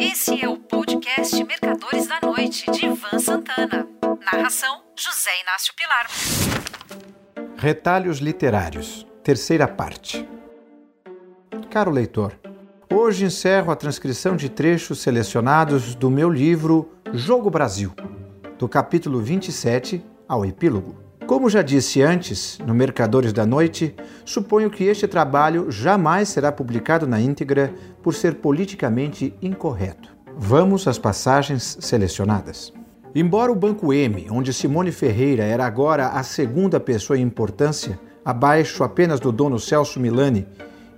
Esse é o podcast Mercadores da Noite, de Ivan Santana. Narração: José Inácio Pilar. Retalhos Literários, terceira parte. Caro leitor, hoje encerro a transcrição de trechos selecionados do meu livro Jogo Brasil, do capítulo 27 ao epílogo. Como já disse antes, no Mercadores da Noite, suponho que este trabalho jamais será publicado na íntegra por ser politicamente incorreto. Vamos às passagens selecionadas. Embora o Banco M, onde Simone Ferreira era agora a segunda pessoa em importância, abaixo apenas do dono Celso Milani,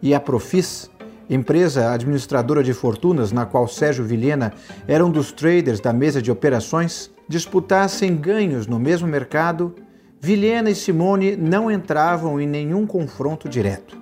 e a Profis, empresa administradora de fortunas na qual Sérgio Vilhena era um dos traders da mesa de operações, disputassem ganhos no mesmo mercado, Vilhena e Simone não entravam em nenhum confronto direto.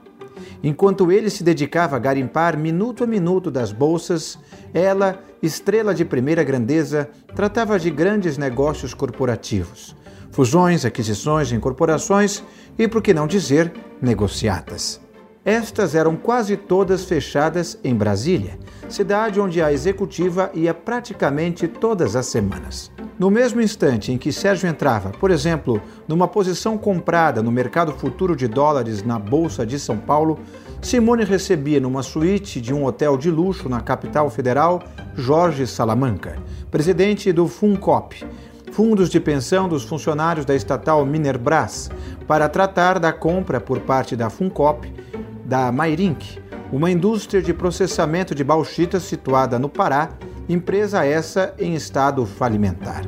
Enquanto ele se dedicava a garimpar minuto a minuto das bolsas, ela, estrela de primeira grandeza, tratava de grandes negócios corporativos, fusões, aquisições, incorporações e, por que não dizer, negociatas. Estas eram quase todas fechadas em Brasília, cidade onde a executiva ia praticamente todas as semanas. No mesmo instante em que Sérgio entrava, por exemplo, numa posição comprada no mercado futuro de dólares na Bolsa de São Paulo, Simone recebia numa suíte de um hotel de luxo na capital federal Jorge Salamanca, presidente do FUNCOP, fundos de pensão dos funcionários da estatal Minerbras, para tratar da compra por parte da FUNCOP da Mairink, uma indústria de processamento de bauxita situada no Pará empresa essa em estado falimentar.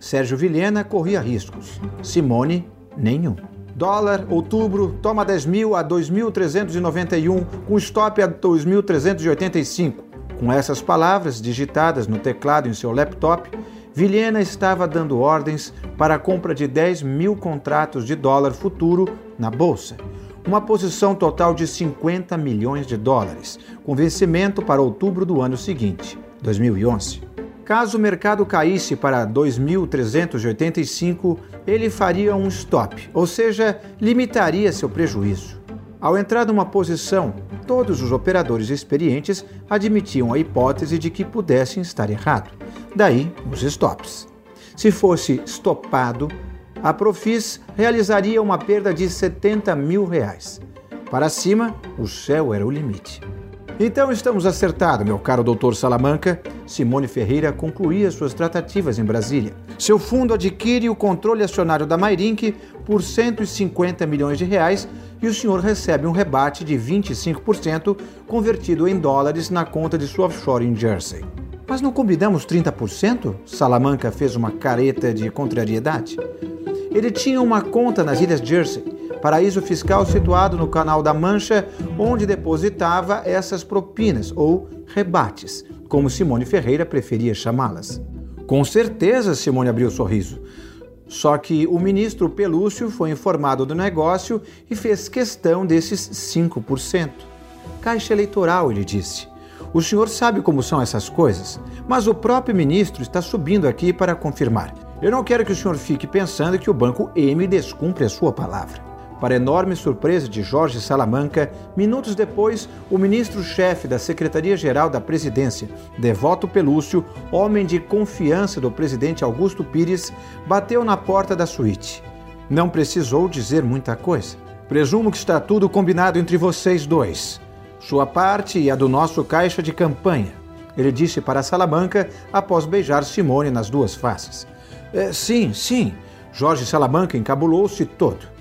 Sérgio Vilhena corria riscos, Simone, nenhum. Dólar, outubro, toma 10 mil a 2.391, com stop a 2.385. Com essas palavras digitadas no teclado em seu laptop, Vilhena estava dando ordens para a compra de 10 mil contratos de dólar futuro na Bolsa. Uma posição total de 50 milhões de dólares, com vencimento para outubro do ano seguinte. 2011. Caso o mercado caísse para 2.385, ele faria um stop, ou seja, limitaria seu prejuízo. Ao entrar numa posição, todos os operadores experientes admitiam a hipótese de que pudessem estar errado. Daí os stops. Se fosse stopado, a Profis realizaria uma perda de 70 mil reais. Para cima, o céu era o limite. Então estamos acertados, meu caro doutor Salamanca. Simone Ferreira concluía suas tratativas em Brasília. Seu fundo adquire o controle acionário da Mairink por 150 milhões de reais e o senhor recebe um rebate de 25% convertido em dólares na conta de sua offshore em Jersey. Mas não combinamos 30%? Salamanca fez uma careta de contrariedade. Ele tinha uma conta nas Ilhas Jersey paraíso fiscal situado no Canal da Mancha, onde depositava essas propinas ou rebates, como Simone Ferreira preferia chamá-las. Com certeza, Simone abriu o sorriso. Só que o ministro Pelúcio foi informado do negócio e fez questão desses 5%. Caixa eleitoral, ele disse. O senhor sabe como são essas coisas, mas o próprio ministro está subindo aqui para confirmar. Eu não quero que o senhor fique pensando que o Banco M descumpre a sua palavra. Para enorme surpresa de Jorge Salamanca, minutos depois, o ministro-chefe da Secretaria-Geral da Presidência, Devoto Pelúcio, homem de confiança do presidente Augusto Pires, bateu na porta da suíte. Não precisou dizer muita coisa. Presumo que está tudo combinado entre vocês dois. Sua parte e a do nosso caixa de campanha. Ele disse para Salamanca após beijar Simone nas duas faces. É, sim, sim. Jorge Salamanca encabulou-se todo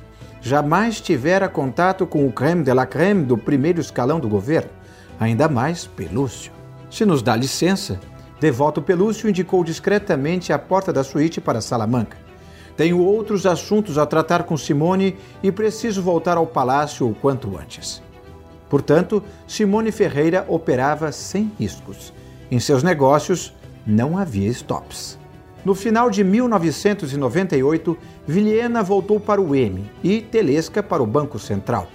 jamais tivera contato com o creme de la creme do primeiro escalão do governo, ainda mais Pelúcio. Se nos dá licença, Devoto Pelúcio indicou discretamente a porta da suíte para Salamanca. Tenho outros assuntos a tratar com Simone e preciso voltar ao palácio o quanto antes. Portanto, Simone Ferreira operava sem riscos. Em seus negócios não havia stops. No final de 1998, Vilhena voltou para o M e Telesca para o Banco Central.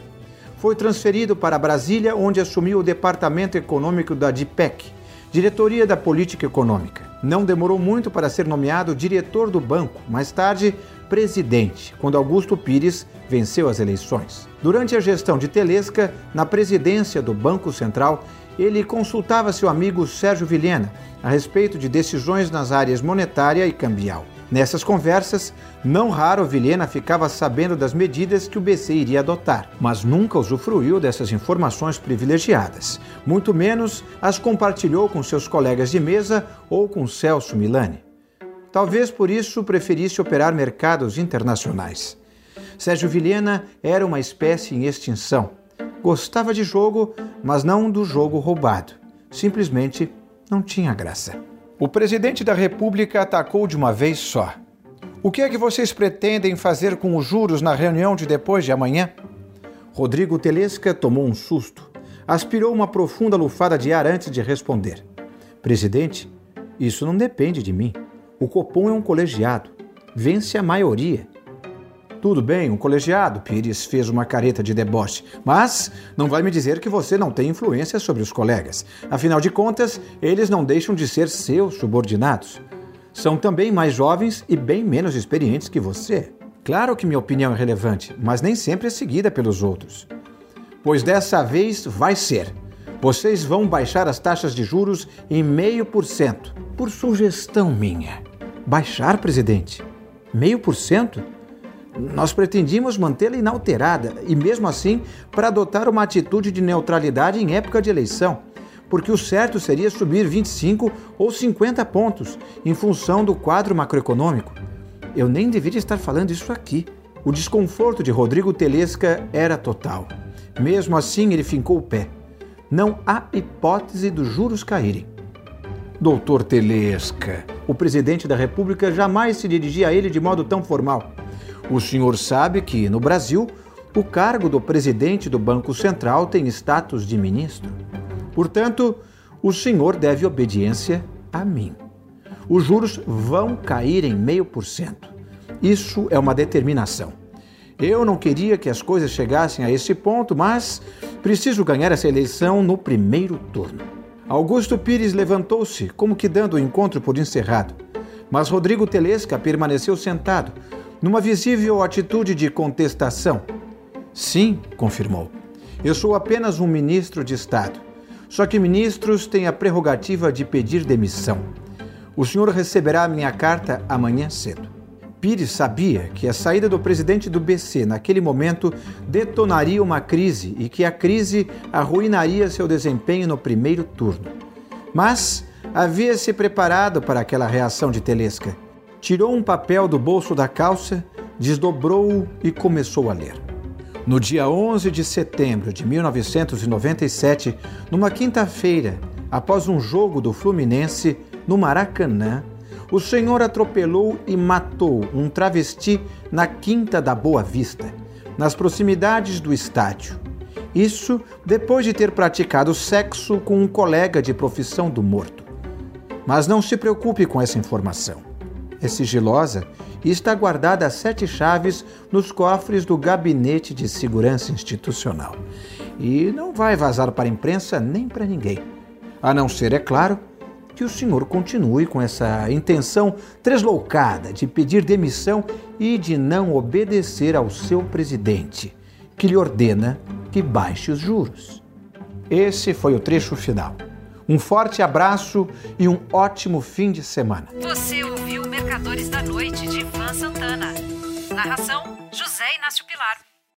Foi transferido para Brasília, onde assumiu o departamento econômico da DIPEC, Diretoria da Política Econômica. Não demorou muito para ser nomeado diretor do banco, mais tarde, presidente, quando Augusto Pires venceu as eleições. Durante a gestão de Telesca, na presidência do Banco Central, ele consultava seu amigo Sérgio Vilhena a respeito de decisões nas áreas monetária e cambial. Nessas conversas, não raro Vilhena ficava sabendo das medidas que o BC iria adotar, mas nunca usufruiu dessas informações privilegiadas. Muito menos as compartilhou com seus colegas de mesa ou com Celso Milani. Talvez por isso preferisse operar mercados internacionais. Sérgio Vilhena era uma espécie em extinção. Gostava de jogo, mas não do jogo roubado. Simplesmente não tinha graça. O presidente da República atacou de uma vez só. O que é que vocês pretendem fazer com os juros na reunião de depois de amanhã? Rodrigo Telesca tomou um susto. Aspirou uma profunda lufada de ar antes de responder. Presidente, isso não depende de mim. O Copom é um colegiado. Vence a maioria. Tudo bem, um colegiado, Pires fez uma careta de deboche, mas não vai me dizer que você não tem influência sobre os colegas. Afinal de contas, eles não deixam de ser seus subordinados. São também mais jovens e bem menos experientes que você. Claro que minha opinião é relevante, mas nem sempre é seguida pelos outros. Pois dessa vez vai ser. Vocês vão baixar as taxas de juros em meio por cento. Por sugestão minha. Baixar, presidente? Meio por cento? Nós pretendíamos mantê-la inalterada e, mesmo assim, para adotar uma atitude de neutralidade em época de eleição, porque o certo seria subir 25 ou 50 pontos em função do quadro macroeconômico. Eu nem deveria estar falando isso aqui. O desconforto de Rodrigo Telesca era total. Mesmo assim, ele fincou o pé. Não há hipótese dos juros caírem. Doutor Telesca, o presidente da República jamais se dirigia a ele de modo tão formal. O senhor sabe que, no Brasil, o cargo do presidente do Banco Central tem status de ministro. Portanto, o senhor deve obediência a mim. Os juros vão cair em meio por cento. Isso é uma determinação. Eu não queria que as coisas chegassem a esse ponto, mas preciso ganhar essa eleição no primeiro turno. Augusto Pires levantou-se, como que dando o encontro por encerrado. Mas Rodrigo Telesca permaneceu sentado, numa visível atitude de contestação. Sim, confirmou. Eu sou apenas um ministro de Estado. Só que ministros têm a prerrogativa de pedir demissão. O senhor receberá minha carta amanhã cedo. Pires sabia que a saída do presidente do BC naquele momento detonaria uma crise e que a crise arruinaria seu desempenho no primeiro turno. Mas havia se preparado para aquela reação de Telesca tirou um papel do bolso da calça, desdobrou-o e começou a ler. No dia 11 de setembro de 1997, numa quinta-feira, após um jogo do Fluminense no Maracanã, o senhor atropelou e matou um travesti na Quinta da Boa Vista, nas proximidades do estádio. Isso depois de ter praticado sexo com um colega de profissão do morto. Mas não se preocupe com essa informação é sigilosa e está guardada a sete chaves nos cofres do Gabinete de Segurança Institucional. E não vai vazar para a imprensa nem para ninguém. A não ser, é claro, que o senhor continue com essa intenção tresloucada de pedir demissão e de não obedecer ao seu presidente, que lhe ordena que baixe os juros. Esse foi o trecho final. Um forte abraço e um ótimo fim de semana. Você Mercadores da Noite de Ivan Santana. Narração: José Inácio Pilar.